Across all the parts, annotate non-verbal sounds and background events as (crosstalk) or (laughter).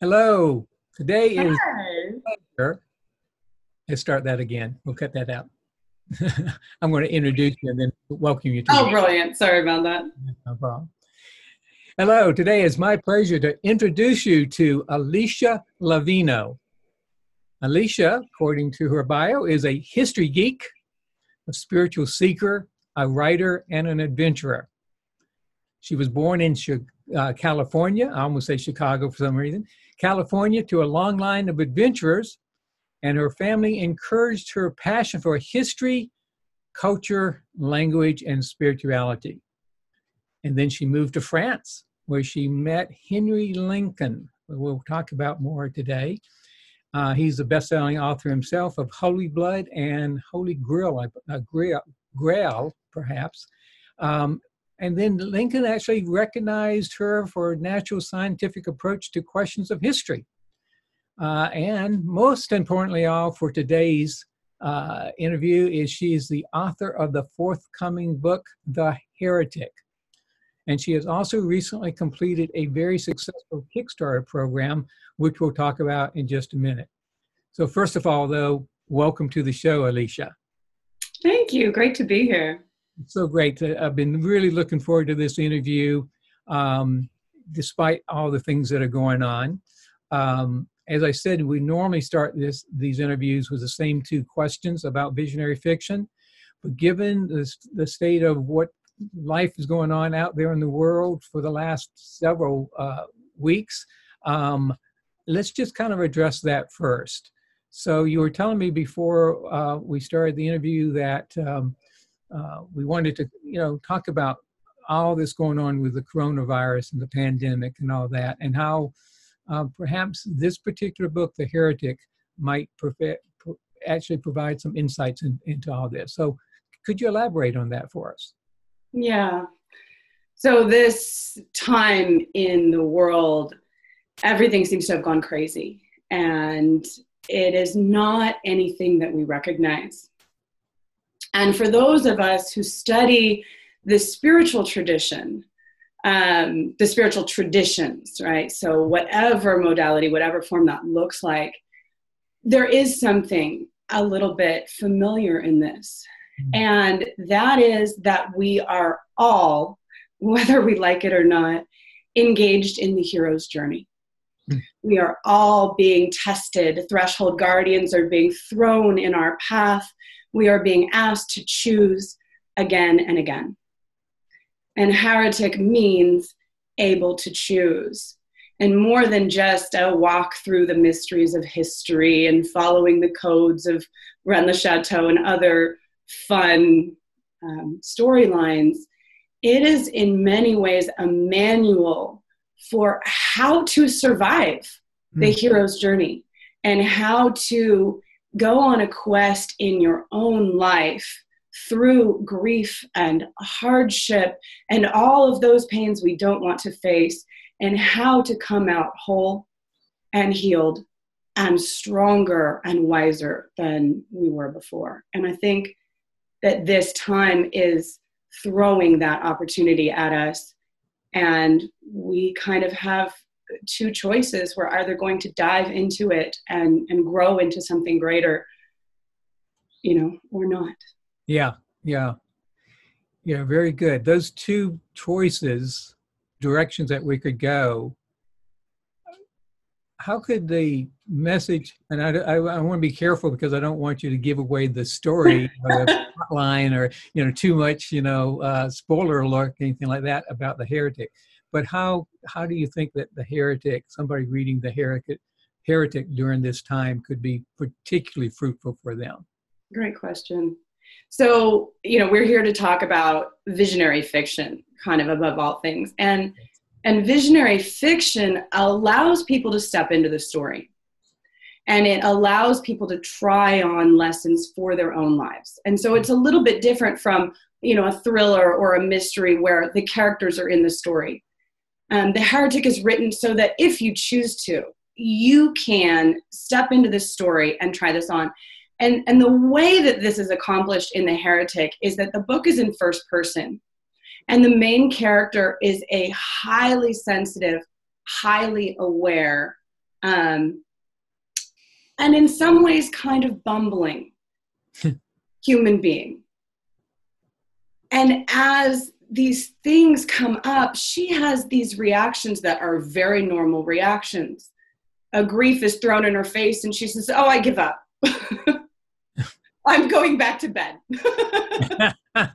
Hello. Today is Let's start that again. We'll cut that out. (laughs) I'm going to introduce you and then welcome you to. Oh, brilliant! Sorry about that. No problem. Hello. Today is my pleasure to introduce you to Allysha Lavino. Allysha, according to her bio, is a history geek, a spiritual seeker, a writer, and an adventurer. She was born in uh, California. I almost say Chicago for some reason. California to a long line of adventurers, and her family encouraged her passion for history, culture, language, and spirituality. And then she moved to France, where she met Henry Lincoln. We'll talk about more today. Uh, he's a best-selling author himself of Holy Blood and Holy Grail, uh, Grail, Grail perhaps. Um, and then Lincoln actually recognized her for a natural scientific approach to questions of history. Uh, and most importantly, all for today's uh, interview is she is the author of the forthcoming book, The Heretic. And she has also recently completed a very successful Kickstarter program, which we'll talk about in just a minute. So, first of all, though, welcome to the show, Allysha. Thank you. Great to be here so great. I've been really looking forward to this interview, um, despite all the things that are going on. Um, as I said, we normally start this, these interviews with the same two questions about visionary fiction. But given the, the state of what life is going on out there in the world for the last several uh, weeks, um, let's just kind of address that first. So you were telling me before uh, we started the interview that um, uh, we wanted to, you know, talk about all this going on with the coronavirus and the pandemic and all that, and how uh, perhaps this particular book, The Heretic, might perfect, actually provide some insights in, into all this. So, could you elaborate on that for us? Yeah. So, this time in the world, everything seems to have gone crazy, and it is not anything that we recognize. And for those of us who study the spiritual tradition, um, the spiritual traditions, right? So, whatever modality, whatever form that looks like, there is something a little bit familiar in this. Mm-hmm. And that is that we are all, (laughs) whether we like it or not, engaged in the hero's journey. Mm-hmm. We are all being tested. Threshold guardians are being thrown in our path we are being asked to choose again and again. And heretic means able to choose. And more than just a walk through the mysteries of history and following the codes of Rennes le Chateau and other fun um, storylines, it is in many ways a manual for how to survive the hmm. hero's journey and how to go on a quest in your own life through grief and hardship and all of those pains we don't want to face, and how to come out whole and healed and stronger and wiser than we were before. And I think that this time is throwing that opportunity at us. And we kind of have two choices. We're either going to dive into it and, and grow into something greater, you know, or not. Yeah, yeah. Yeah, very good. Those two choices, directions that we could go, how could the message, and I, I, I want to be careful because I don't want you to give away the story or the (laughs) line or, you know, too much, you know, uh, spoiler alert, anything like that about the heretic but how how do you think that the heretic, somebody reading the heretic, heretic during this time, could be particularly fruitful for them? Great question. So you know we're here to talk about visionary fiction, kind of above all things, and and visionary fiction allows people to step into the story and it allows people to try on lessons for their own lives and so it's a little bit different from you know a thriller or a mystery where the characters are in the story um, the heretic is written so that if you choose to, you can step into this story and try this on. And, and the way that this is accomplished in The Heretic is that the book is in first person. And the main character is a highly sensitive, highly aware um, and in some ways, kind of bumbling (laughs) human being. And as these things come up, she has these reactions that are very normal reactions. A grief is thrown in her face, and she says, Oh, I give up. (laughs) I'm going back to bed. (laughs) and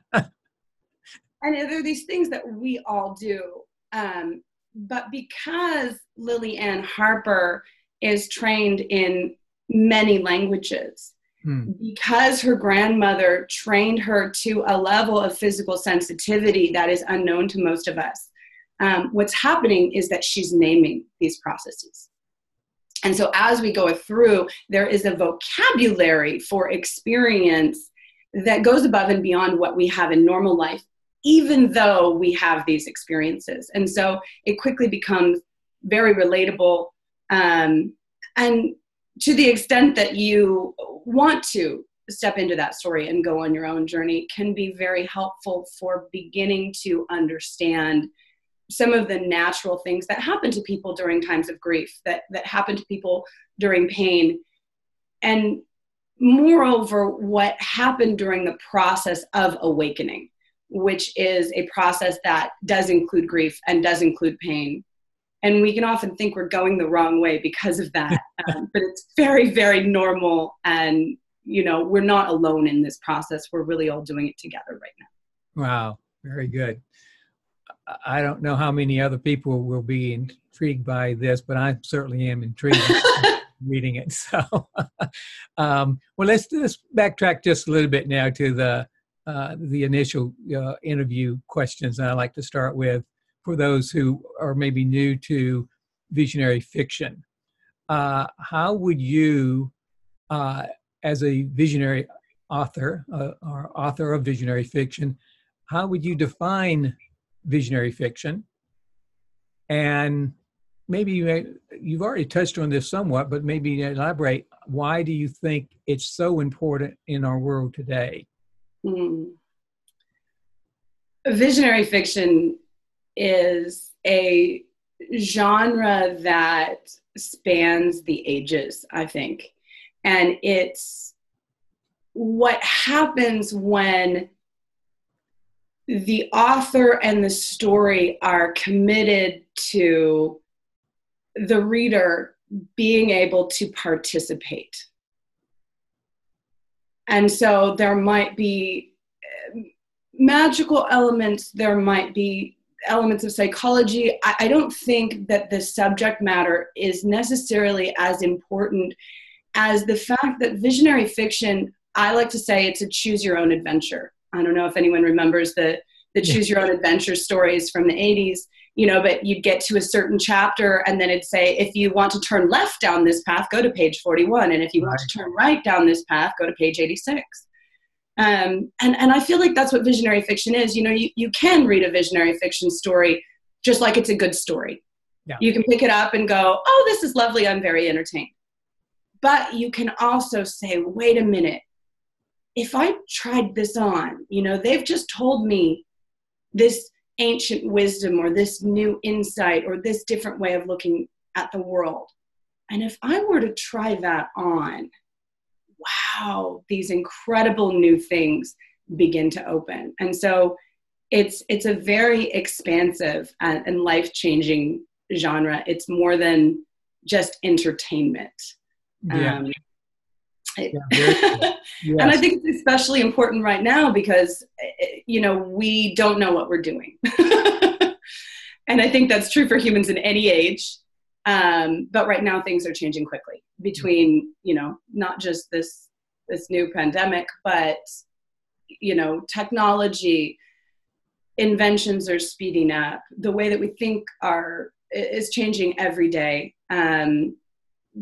there are these things that we all do. Um, but because Lily Ann Harper is trained in many languages, hmm. because her grandmother trained her to a level of physical sensitivity that is unknown to most of us, um, what's happening is that she's naming these processes. And so as we go through, there is a vocabulary for experience that goes above and beyond what we have in normal life, even though we have these experiences. And so it quickly becomes very relatable. Um, and to the extent that you want to step into that story and go on your own journey, can be very helpful for beginning to understand some of the natural things that happen to people during times of grief, that, that happen to people during pain. And moreover, what happened during the process of awakening, which is a process that does include grief and does include pain. And we can often think we're going the wrong way because of that. (laughs) um, but it's very, very normal. And, you know, we're not alone in this process. We're really all doing it together right now. Wow. Very good. I don't know how many other people will be intrigued by this, but I certainly am intrigued (laughs) reading it. So, (laughs) um, well, let's let's backtrack just a little bit now to the uh, the initial uh, interview questions. And I like to start with for those who are maybe new to visionary fiction. Uh, how would you, uh, as a visionary author uh, or author of visionary fiction, how would you define visionary fiction. And maybe you, you've already touched on this somewhat, but maybe elaborate. Why do you think it's so important in our world today? Mm. Visionary fiction is a genre that spans the ages, I think. And it's what happens when the author and the story are committed to the reader being able to participate. And so there might be um, magical elements, there might be elements of psychology. I, I, don't think that the subject matter is necessarily as important as the fact that visionary fiction, I like to say it's a choose your own adventure. I don't know if anyone remembers the the choose your own adventure stories from the 80s you know but you'd get to a certain chapter and then it'd say if you want to turn left down this path go to page 41 and if you want to turn right down this path go to page 86 um, and, and i feel like that's what visionary fiction is. You know you, you can read a visionary fiction story just like it's a good story. Yeah. you can pick it up and go oh this is lovely. I'm very entertained. But you can also say wait a minute. If I tried this on, you know, they've just told me this ancient wisdom or this new insight or this different way of looking at the world. And if I were to try that on, wow, these incredible new things begin to open. And so it's it's a very expansive and, and life-changing genre. It's more than just entertainment. Yeah. Um, yeah, yes. (laughs) and I think it's especially important right now because eh, you know we don't know what we're doing, (laughs) and I think that's true for humans in any age. Um, but right now things are changing quickly between you know not just this this new pandemic, but you know technology inventions are speeding up. The way that we think are is changing every day. Um,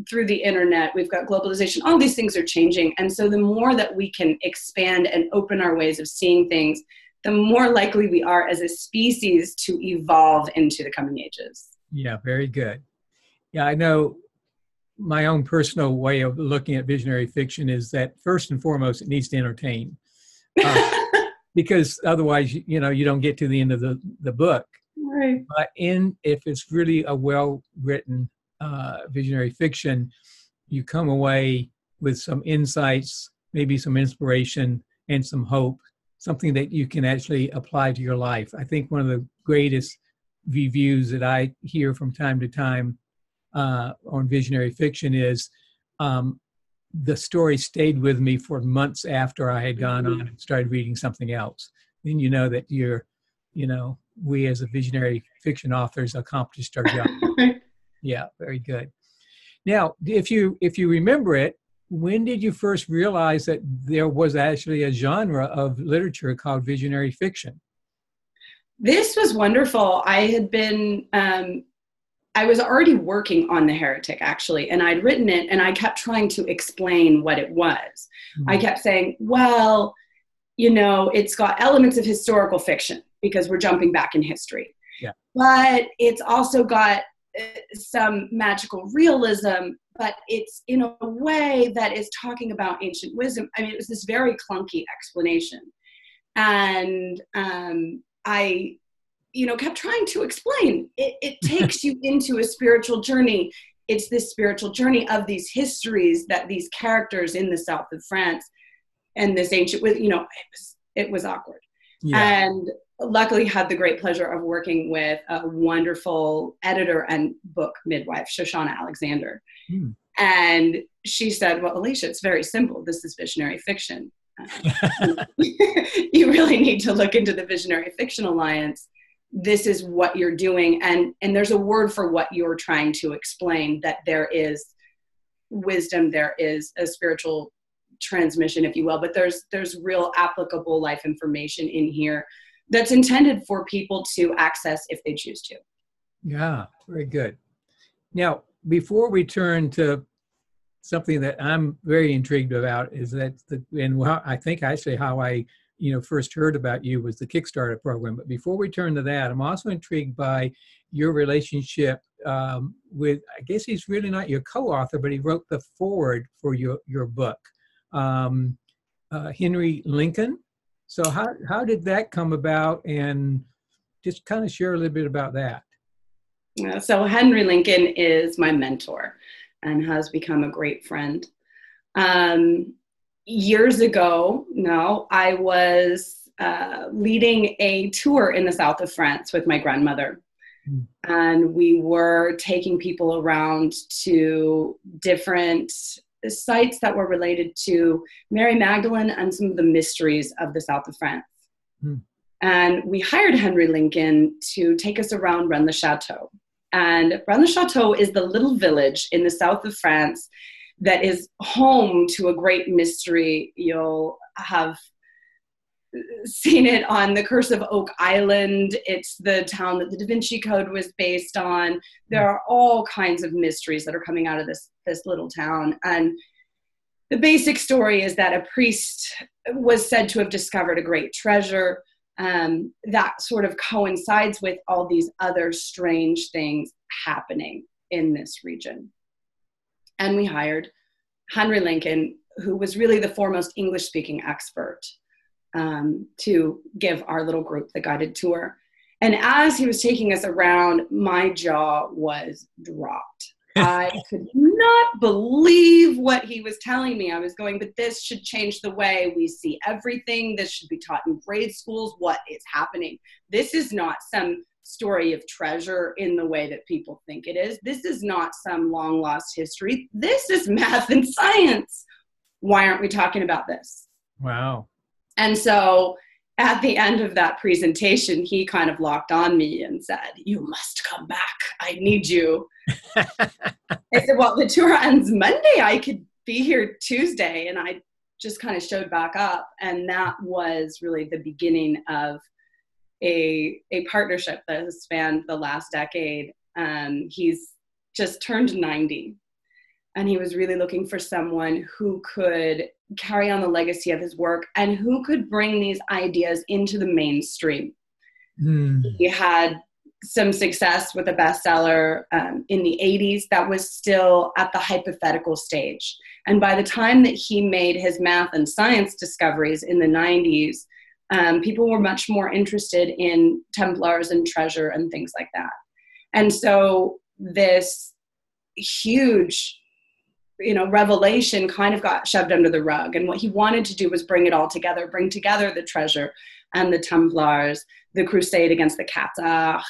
through the internet, we've got globalization, all these things are changing. And so the more that we can expand and open our ways of seeing things, the more likely we are as a species to evolve into the coming ages. Yeah, very good. Yeah, I know my own personal way of looking at visionary fiction is that first and foremost, it needs to entertain. Uh, (laughs) because otherwise, you know, you don't get to the end of the, the book. Right. But in if it's really a well written uh, visionary fiction, you come away with some insights, maybe some inspiration, and some hope, something that you can actually apply to your life. I think one of the greatest reviews that I hear from time to time uh, on visionary fiction is um, the story stayed with me for months after I had gone on and started reading something else. Then you know that you're, you know, we as a visionary fiction authors accomplished our job. (laughs) yeah, very good. Now, if you if you remember it, when did you first realize that there was actually a genre of literature called visionary fiction? This was wonderful. I had been um, I was already working on The Heretic, actually, and I'd written it and I kept trying to explain what it was. Mm-hmm. I kept saying, well, you know, it's got elements of historical fiction because we're jumping back in history. Yeah. But it's also got uh, some magical realism, but it's in a way that is talking about ancient wisdom. I mean, it was this very clunky explanation. And um, I you know kept trying to explain. It, it (laughs) takes you into a spiritual journey. It's this spiritual journey of these histories that these characters in the south of france and this ancient with you know it was it was awkward. Yeah. and luckily had the great pleasure of working with a wonderful editor and book midwife shoshana alexander. Mm. and she said well Allysha it's very simple. This is visionary fiction. (laughs) (laughs) You really need to look into the visionary fiction alliance this is what you're doing. And and there's a word for what you're trying to explain that there is wisdom there is a spiritual transmission if you will but there's there's real applicable life information in here that's intended for people to access if they choose to. Yeah very good. Now before we turn to something that i'm very intrigued about is that the and well, i think actually how i you know first heard about you was the Kickstarter program. But before we turn to that, I'm also intrigued by your relationship um, with. I guess he's really not your co-author, but he wrote the foreword for your your book, um, uh, Henry Lincoln. So how how did that come about, and just kind of share a little bit about that. Yeah, so Henry Lincoln is my mentor and has become a great friend. Um, years ago now, I was uh, leading a tour in the south of France with my grandmother. Mm. And we were taking people around to different sites that were related to Mary Magdalene and some of the mysteries of the south of France. Mm. And we hired Henry Lincoln to take us around Rennes le Chateau. And Rennes le Chateau is the little village in the south of France that is home to a great mystery. You'll have seen it on the Curse of Oak Island. It's the town that the Da Vinci Code was based on. There are all kinds of mysteries that are coming out of this this little town. And the basic story is that a priest was said to have discovered a great treasure. Um, that sort of coincides with all these other strange things happening in this region and we hired Henry Lincoln, who was really the foremost English speaking expert, um, to give our little group the guided tour. And as he was taking us around, my jaw was dropped. (laughs) I could not believe what he was telling me. I was going, but this should change the way we see everything. This should be taught in grade schools. What is happening? This is not some story of treasure in the way that people think it is. This is not some long lost history. This is math and (laughs) science. Why aren't we talking about this? Wow. And so at the end of that presentation, he kind of locked on me and said, You must come back. I need you. (laughs) I said, Well, the tour ends Monday. I could be here Tuesday. And I just kind of showed back up. And that was really the beginning of a, a partnership that has spanned the last decade. Um, he's just turned 90 and he was really looking for someone who could carry on the legacy of his work and who could bring these ideas into the mainstream. Mm. He had some success with a bestseller um, in the 80s that was still at the hypothetical stage. And by the time that he made his math and science discoveries in the 90s, um, people were much more interested in Templars and treasure and things like that. And so this huge you know revelation kind of got shoved under the rug. And what he wanted to do was bring it all together bring together the treasure and the templars the crusade against the Cathar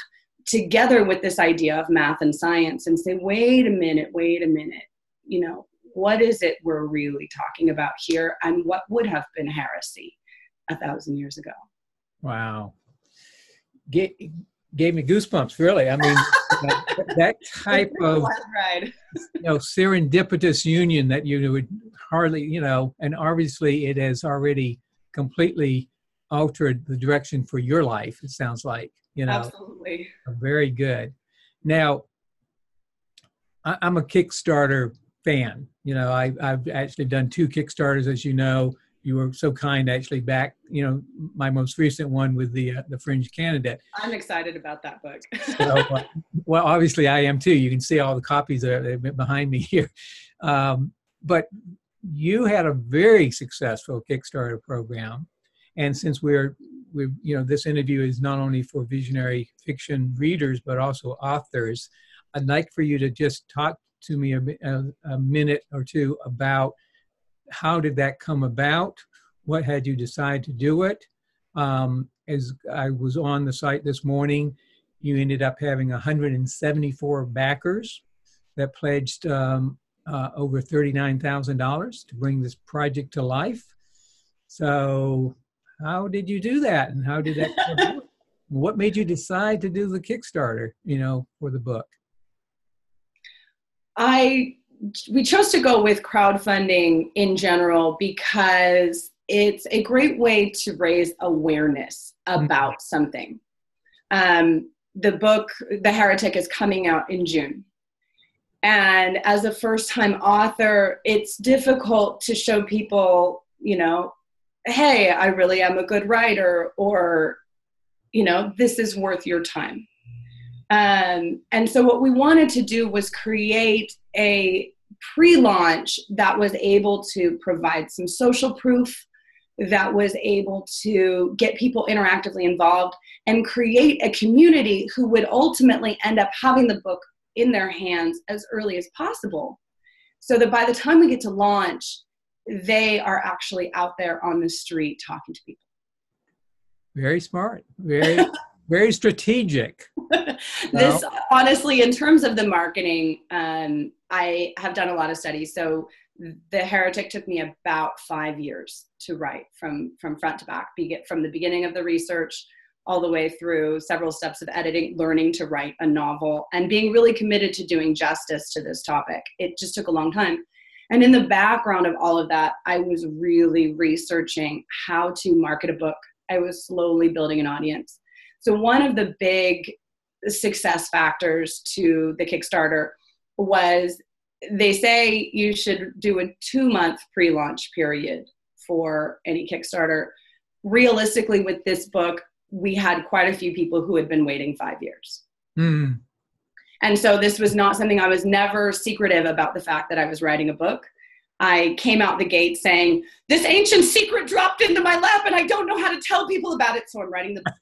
together with this idea of math and science and say wait a minute wait a minute. You know what is it we're really talking about here and what would have been heresy a thousand years ago. Wow. Get, gave me goosebumps really. I mean (laughs) that, that, type of you know serendipitous union that you would hardly you know and obviously it has already completely altered the direction for your life it sounds like you know. Absolutely. Very good. Now I, i'm a kickstarter fan. You know I, i've actually done two kickstarters as you know you were so kind actually back you know my most recent one with the uh, the fringe candidate. I'm excited about that book. So, uh, well obviously i am too. You can see all the copies that are behind me (laughs) here. Um, but you had a very successful kickstarter program. And since we're we you know this interview is not only for visionary fiction readers but also authors i'd like for you to just talk to me a, a, a minute or two about how did that come about? What had you decide to do it? Um, as I was on the site this morning, you ended up having 174 backers that pledged um, uh, over $39,000 to bring this project to life. So, how did you do that, and how did that? (laughs) what made you decide to do the Kickstarter? You know, for the book. I we chose to go with crowdfunding in general because it's a great way to raise awareness mm-hmm. about mm-hmm. something. Um, the book, The Heretic, is coming out in June. And as a first time author, it's difficult to show people, you know, hey, I really am a good writer, or, you know, this is worth your time. Um, and so, what we wanted to do was create a pre launch that was able to provide some social proof, that was able to get people interactively involved and create a community who would ultimately end up having the book in their hands as early as possible. So that by the time we get to launch, they are actually out there on the street talking to people. Very smart. Very (laughs) very strategic. (laughs) this honestly, in terms of the marketing, um, I have done a lot of studies. So the heretic took me about five years to write from from front to back, be, from the beginning of the research all the way through several steps of editing, learning to write a novel, and being really committed to doing justice to this topic. It just took a long time. And in the background of all of that, I was really researching how to market a book. I was slowly building an audience. So, one of the big success factors to the Kickstarter was they say you should do a two month pre launch period for any Kickstarter. Realistically, with this book, we had quite a few people who had been waiting five years. Mm. And so this was not something I was never secretive about the fact that I was writing a book. I came out the gate saying, This ancient secret dropped into my lap and I don't know how to tell people about it, so I'm writing the book.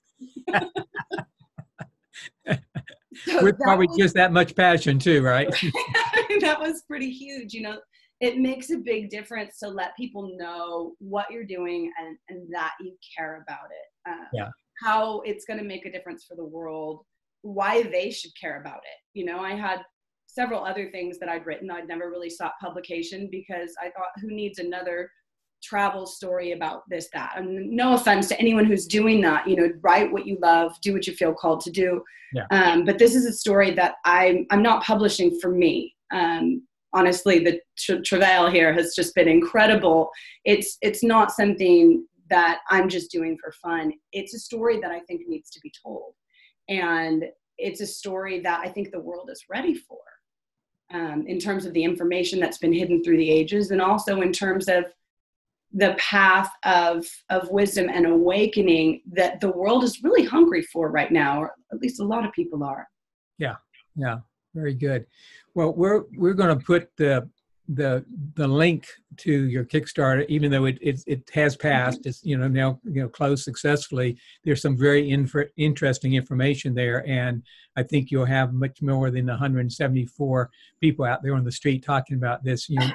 With probably was, just that much passion too, right? (laughs) that was pretty huge. You know, it makes a big difference to let people know what you're doing and, and that you care about it. Um, yeah. How it's going to make a difference for the world, why they should care about it. You know, I had several other things that I'd written. I'd never really sought publication because I thought, who needs another travel story about this that. And no offense to anyone who's doing that you know write what you love do what you feel called to do. Yeah. um, but this is a story that i'm i'm not publishing for me. Um, honestly the tra- travail here has just been incredible. It's it's not something that i'm just doing for fun. It's a story that i think needs to be told. And it's a story that i think the world is ready for um, in terms of the information that's been hidden through the ages and also in terms of the path of of wisdom and awakening that the world is really hungry for right now or at least a lot of people are yeah yeah very good well we're we're going to put the the the link to your Kickstarter, even though it it, it has passed, it's you know now you know closed successfully. There's some very inf- interesting information there, and I think you'll have much more than 174 people out there on the street talking about this. You know,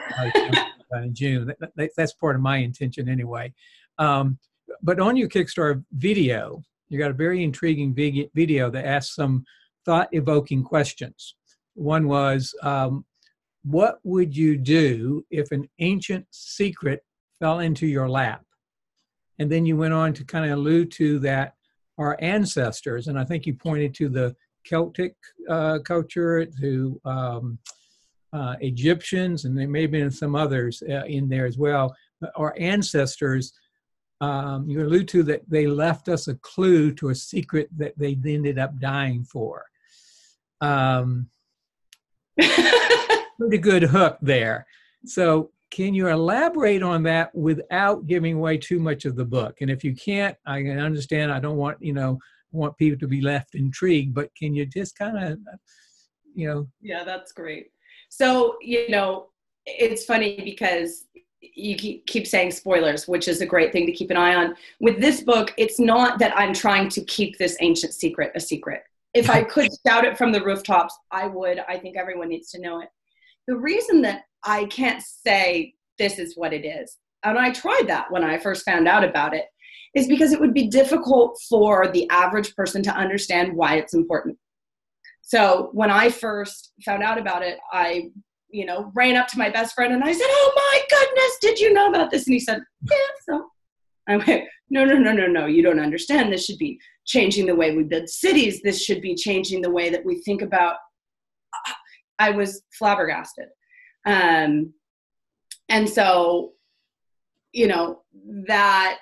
in June. That, that, that's part of my intention anyway. Um, but on your Kickstarter video, you got a very intriguing video that asks some thought-evoking questions. One was, um, what would you do if an ancient secret fell into your lap? And then you went on to kind of allude to that our ancestors, and I think you pointed to the Celtic uh, culture, to um, uh, Egyptians, and there may have been some others uh, in there as well. But our ancestors, um, you allude to that they left us a clue to a secret that they ended up dying for. Um, (laughs) pretty good hook there. So, can you elaborate on that without giving away too much of the book? And if you can't, I can understand. I don't want you know want people to be left intrigued, but can you just kind of, you know? Yeah, that's great. So you know, it's funny because you keep, saying spoilers, which is a great thing to keep an eye on. With this book, it's not that I'm trying to keep this ancient secret a secret. If I could (laughs) shout it from the rooftops, I would. I think everyone needs to know it. The reason that I can't say this is what it is, and I tried that when I first found out about it, is because it would be difficult for the average person to understand why it's important. So when I first found out about it, I, you know, ran up to my best friend and I said, "Oh my goodness, did you know about this?" And he said, "Yeah, so." I went, "No, no, no, no, no. You don't understand. This should be changing the way we build cities. This should be changing the way that we think about I was flabbergasted. Um, and so, you know, that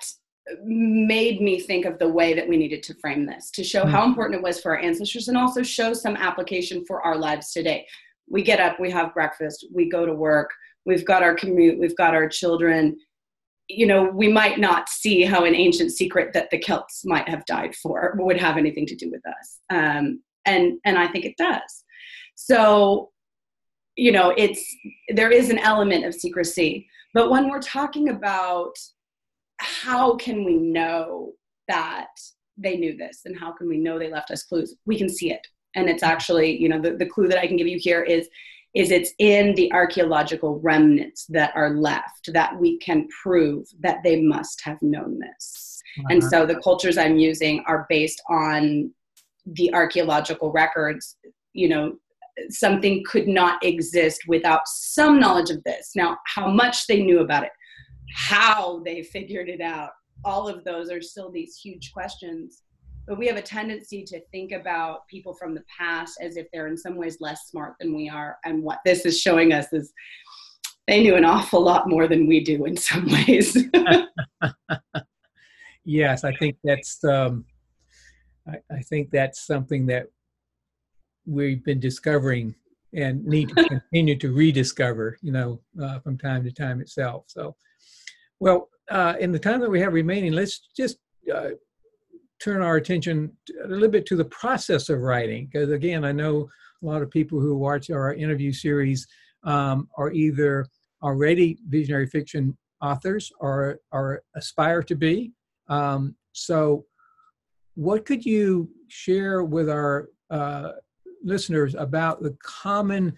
made me think of the way that we needed to frame this to show how mm-hmm. important it was for our ancestors and also show some application for our lives today. We get up, we have breakfast, we go to work, we've got our commute, we've got our children. You know, we might not see how an ancient secret that the Celts might have died for would have anything to do with us. Um, and and I think it does. So, you know, it's there is an element of secrecy. But when we're talking about how can we know that they knew this and how can we know they left us clues? We can see it. And it's actually, you know, the, the clue that I can give you here is is it's in the archaeological remnants that are left that we can prove that they must have known this. Uh-huh. And so the cultures I'm using are based on the archaeological records you know something could not exist without some knowledge of this now how much they knew about it how they figured it out. All of those are still these huge questions. But we have a tendency to think about people from the past as if they're in some ways less smart than we are. And what this is showing us is they knew an awful lot more than we do in some ways. (laughs) Yes i think that's um, I, I think that's something that we've been discovering and need to (laughs) continue to rediscover, you know, uh, from time to time itself. So, well, uh, in the time that we have remaining, let's just uh, turn our attention a little bit to the process of writing, because again, I know a lot of people who watch our interview series um, are either already visionary fiction authors or, or aspire to be. Um, so, what could you share with our uh, listeners about the common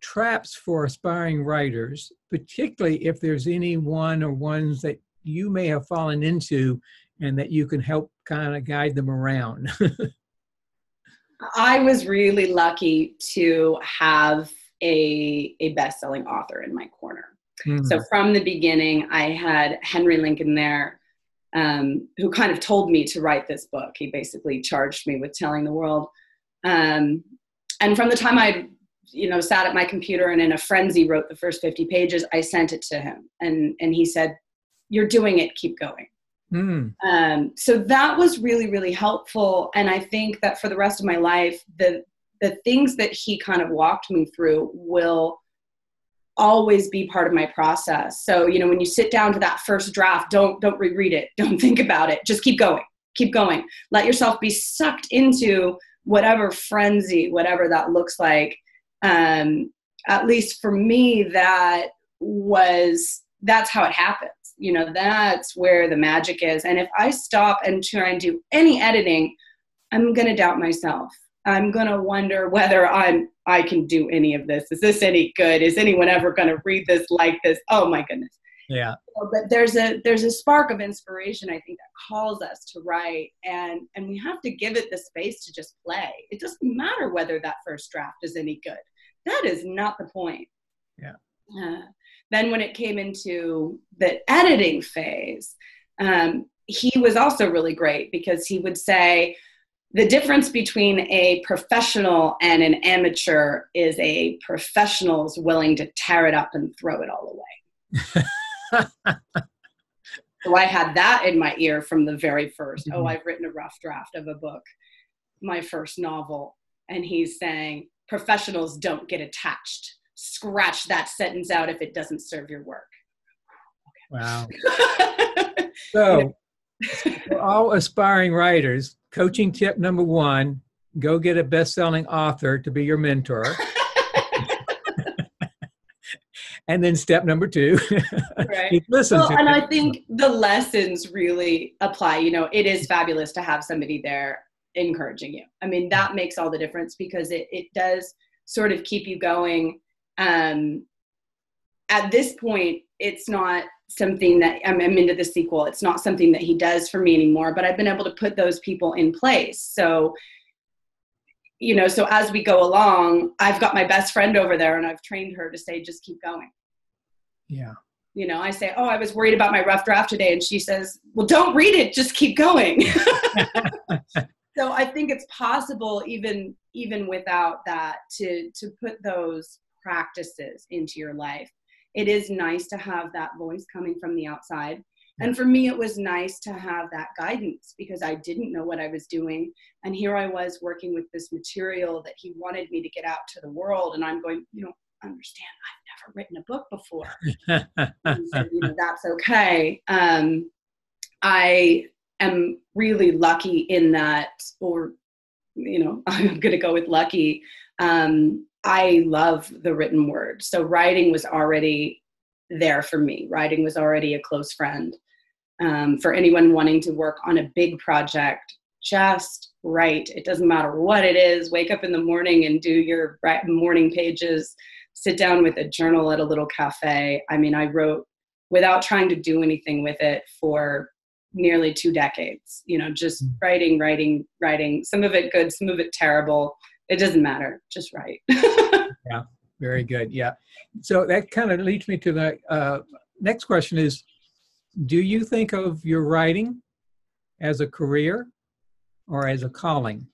traps for aspiring writers, particularly if there's any one or ones that you may have fallen into and that you can help kind of guide them around? (laughs) I was really lucky to have a, a best-selling author in my corner. Mm-hmm. So from the beginning, I had Henry Lincoln there, um, who kind of told me to write this book. He basically charged me with telling the world um, and from the time I, you know, sat at my computer and in a frenzy wrote the first 50 pages, I sent it to him, and and he said, "You're doing it. Keep going." Mm. Um, so that was really really helpful, and I think that for the rest of my life, the the things that he kind of walked me through will always be part of my process. So, you know, when you sit down to that first draft, don't don't reread it. (laughs) Don't think about it. Just keep going. Keep going. Let yourself be sucked into whatever frenzy, whatever that looks like. Um, at least for me, that was that's how it happens. You know, that's where the magic is. And if I stop and try and do any editing, I'm going to doubt myself. I'm going to wonder whether I'm I can do any of this. Is this any good? Is anyone ever going to read this like this? Oh my goodness. Yeah. But there's a there's a spark of inspiration I think that calls us to write and and we have to give it the space to just play. It doesn't matter whether that first draft is any good. That is not the point. Yeah. Uh, then when it came into the editing phase, um, he was also really great because he would say, the difference between a professional and an amateur is a professional's willing to tear it up and throw it all away. (laughs) so I had that in my ear from the very 1st Oh, mm-hmm. I've written a rough draft of a book, my first novel. And he's saying, professionals don't get attached. Scratch that sentence out if it doesn't serve your work. Wow. (laughs) so, for all aspiring writers, coaching tip number one go get a best selling author to be your mentor. (laughs) and then step number two. (laughs) Right. listen well, and i think the lessons really apply you know it is fabulous to have somebody there encouraging you. I mean that makes all the difference because it, it does sort of keep you going. Um, at this point it's not something that I'm, I'm into the sequel. It's not something that he does for me anymore but i've been able to put those people in place. So you know so as we go along i've got my best friend over there and i've trained her to say just keep going. Yeah. You know i say oh i was worried about my rough draft today. And she says well don't read it just keep going. (laughs) So i think it's possible even even without that to to put those practices into your life. It is nice to have that voice coming from the outside and for me, it was nice to have that guidance because I didn't know what I was doing. And here I was working with this material that he wanted me to get out to the world. And I'm going, you know, understand, I've never written a book before. (laughs) said, you know, that's okay. Um, I am really lucky in that, or, you know, (laughs) I'm going to go with lucky. Um, I love the written word. So writing was already there for me. Writing was already a close friend um, for anyone wanting to work on a big project just write. It doesn't matter what it is. Wake up in the morning and do your morning pages. Sit down with a journal at a little cafe. I mean i wrote without trying to do anything with it for nearly two decades you know just mm. writing writing writing. Some of it good some of it terrible. It doesn't matter. Just write. (laughs) Yeah very good. Yeah. So that kind of leads me to the uh, next question is do you think of your writing as a career or as a calling?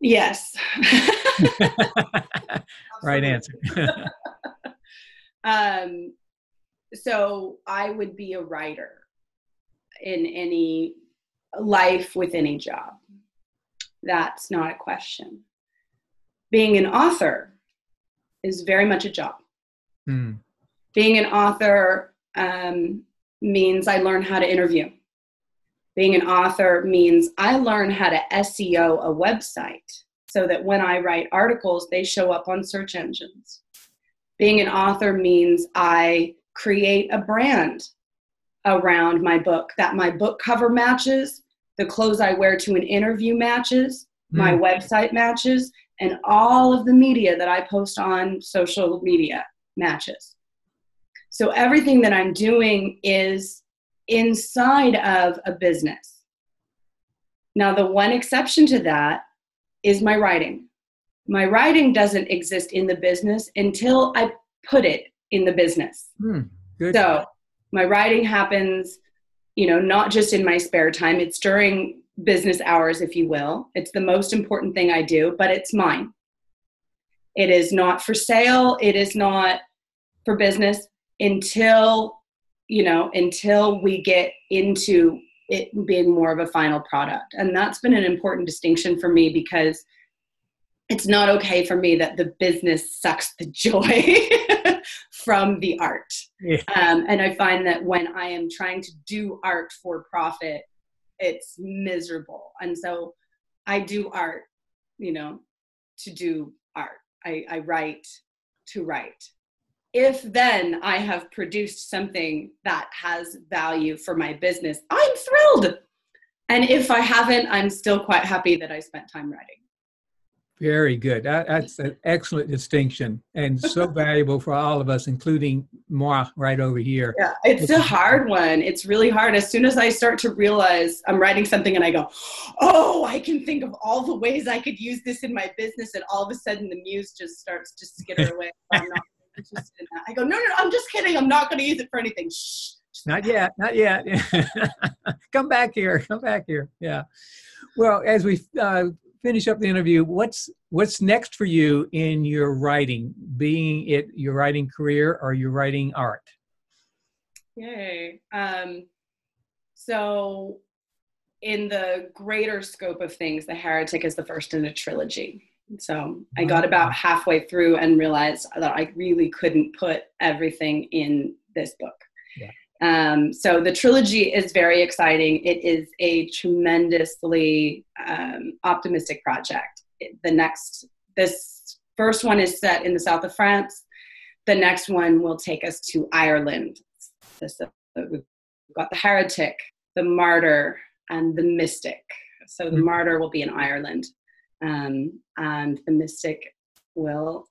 Yes. (laughs) (laughs) right answer. (laughs) um, so I would be a writer in any life with any job. That's not a question. Being an author is very much a job. Mm. Being an author um, means I learn how to interview. Being an author means I learn how to SEO a website so that when I write articles, they show up on search engines. Being an author means I create a brand around my book, that my book cover matches, the clothes I wear to an interview matches, mm. my website matches, and all of the media that I post on social media matches. So everything that I'm doing is inside of a business. Now, the one exception to that is my writing. My writing doesn't exist in the business until I put it in the business. Hmm, so my writing happens, you know, not just in my spare time, it's during business hours, if you will. It's the most important thing I do, but it's mine. It is not for sale, it is not for business until you know until we get into it being more of a final product and that's been an important distinction for me because it's not okay for me that the business sucks the joy (laughs) from the art yeah. um, and i find that when i am trying to do art for profit it's miserable and so i do art you know to do art i, I write to write. If then I have produced something that has value for my business, I'm thrilled. And if I haven't, I'm still quite happy that I spent time writing. Very good. That's an excellent distinction and so (laughs) valuable for all of us, including moi right over here. Yeah, it's a hard one. It's really hard. As soon as I start to realize I'm writing something and I go, oh, I can think of all the ways I could use this in my business, and all of a sudden the muse just starts to skitter (laughs) away. I'm not interested in that. I go, no, no, no, I'm just kidding. I'm not going to use it for anything. Shh. Not yet, not yet. (laughs) come back here, come back here. Yeah. Well, as we uh, finish up the interview, what's what's next for you in your writing, being it your writing career or your writing art? Yay. Um, so, in the greater scope of things, The Heretic is the first in a trilogy. So, I got about halfway through and realized that I really couldn't put everything in this book. Yeah. Um, so the trilogy is very exciting. It is a tremendously um, optimistic project. The next, this first one is set in the south of France. The next one will take us to Ireland. This, uh, we've got the heretic, the martyr, and the mystic. So the mm-hmm. martyr will be in Ireland, um, and the mystic will,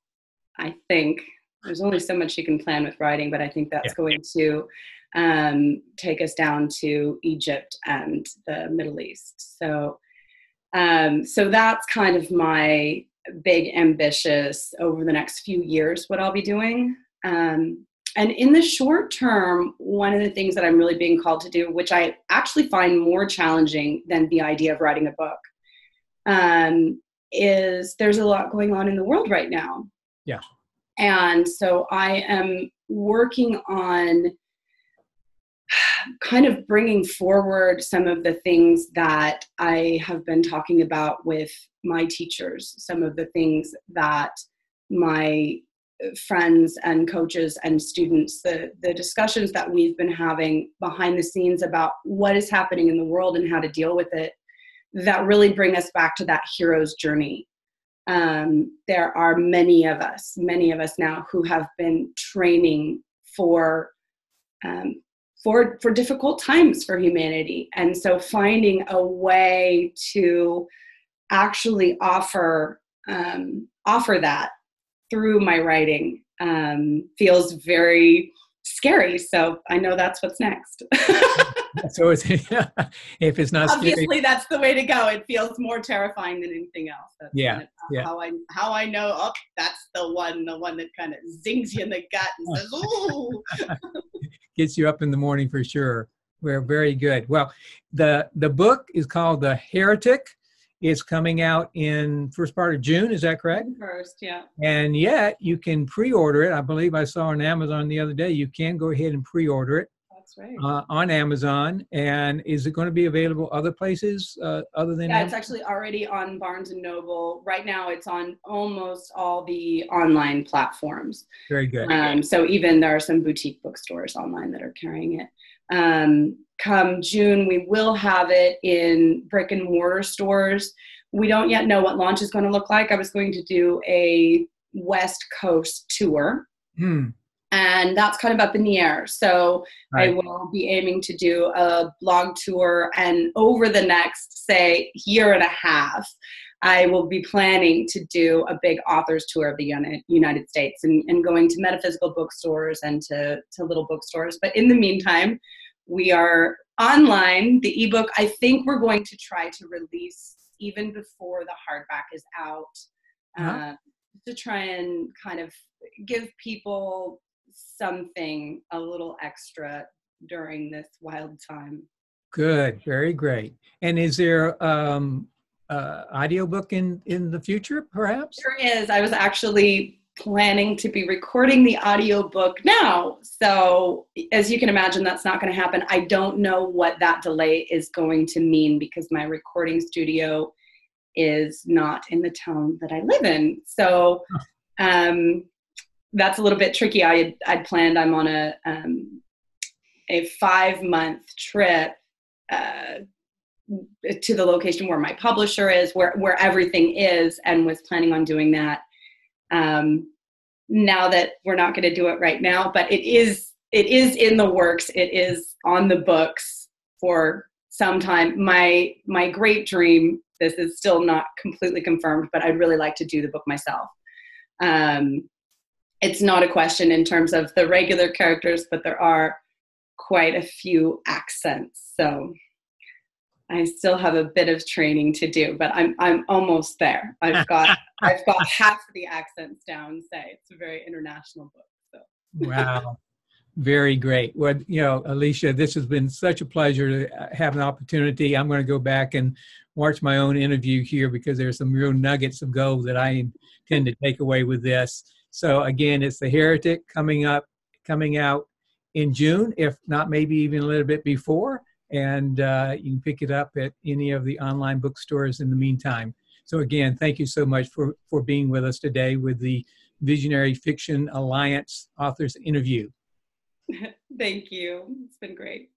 I think, there's only so much you can plan with writing, but I think that's yeah. going to um, take us down to Egypt and the Middle East. So, um, so that's kind of my big ambitious over the next few years what I'll be doing. Um, and in the short term, one of the things that I'm really being called to do, which I actually find more challenging than the idea of writing a book, um, is there's a lot going on in the world right now. Yeah. And so I am working on kind of bringing forward some of the things that I have been talking about with my teachers, some of the things that my friends and coaches and students, the, the discussions that we've been having behind the scenes about what is happening in the world and how to deal with it, that really bring us back to that hero's journey. Um, there are many of us, many of us now who have been training for um, for for difficult times for humanity and so finding a way to actually offer um, offer that through my writing um, feels very scary so i know that's what's next so it's, (laughs) if it's not obviously scary. that's the way to go it feels more terrifying than anything else that's yeah, kind of yeah how i how i know oh that's the one the one that kind of zings you in the gut and says ooh (laughs) gets you up in the morning for sure. We're very good. Well, the the book is called The Heretic. It's coming out in first part of June. Is that correct? First, yeah. And yet you can pre-order it. I believe I saw on Amazon the other day. You can go ahead and pre-order it. That's right. Uh, on Amazon. And is it going to be available other places uh, other than? Yeah, Amazon? it's actually already on Barnes and Noble. Right now, it's on almost all the online platforms. Very good. Um, so even there are some boutique bookstores online that are carrying it. Um, come June, we will have it in brick and mortar stores. We don't yet know what launch is going to look like. I was going to do a West Coast tour. Hmm. And that's kind of up in the air. So right. I will be aiming to do a blog tour, and over the next, say, year and a half, I will be planning to do a big authors tour of the United States and, and going to metaphysical bookstores and to, to little bookstores. But in the meantime, we are online. The ebook, I think we're going to try to release even before the hardback is out uh-huh. uh, to try and kind of give people something a little extra during this wild time. Good, very great. And is there um, uh, audiobook in in the future perhaps there is i was actually planning to be recording the audiobook now. So as you can imagine that's not going to happen. I don't know what that delay is going to mean because my recording studio is not in the town that i live in. So um, that's a little bit tricky. I had i'd planned i'm on a um, a five month trip uh, to the location where my publisher is, where where everything is, and was planning on doing that. Um, now that we're not going to do it right now, but it is it is in the works. It is on the books for some time. My my great dream. This is still not completely confirmed, but I'd really like to do the book myself. Um, it's not a question in terms of the regular characters, but there are quite a few accents. So I still have a bit of training to do, but I'm I'm almost there. I've got (laughs) I've got half the accents down. Say it's a very international book. So wow, very great. Well, you know, Allysha, this has been such a pleasure to uh, have an opportunity. I'm going to go back and watch my own interview here because there's some real nuggets of gold that I intend to take away with this. So again, it's the Heretic coming up, coming out in June, if not maybe even a little bit before and uh, you can pick it up at any of the online bookstores in the meantime. So again, thank you so much for, for being with us today with the Visionary Fiction Alliance Authors Interview. (laughs) thank you. It's been great.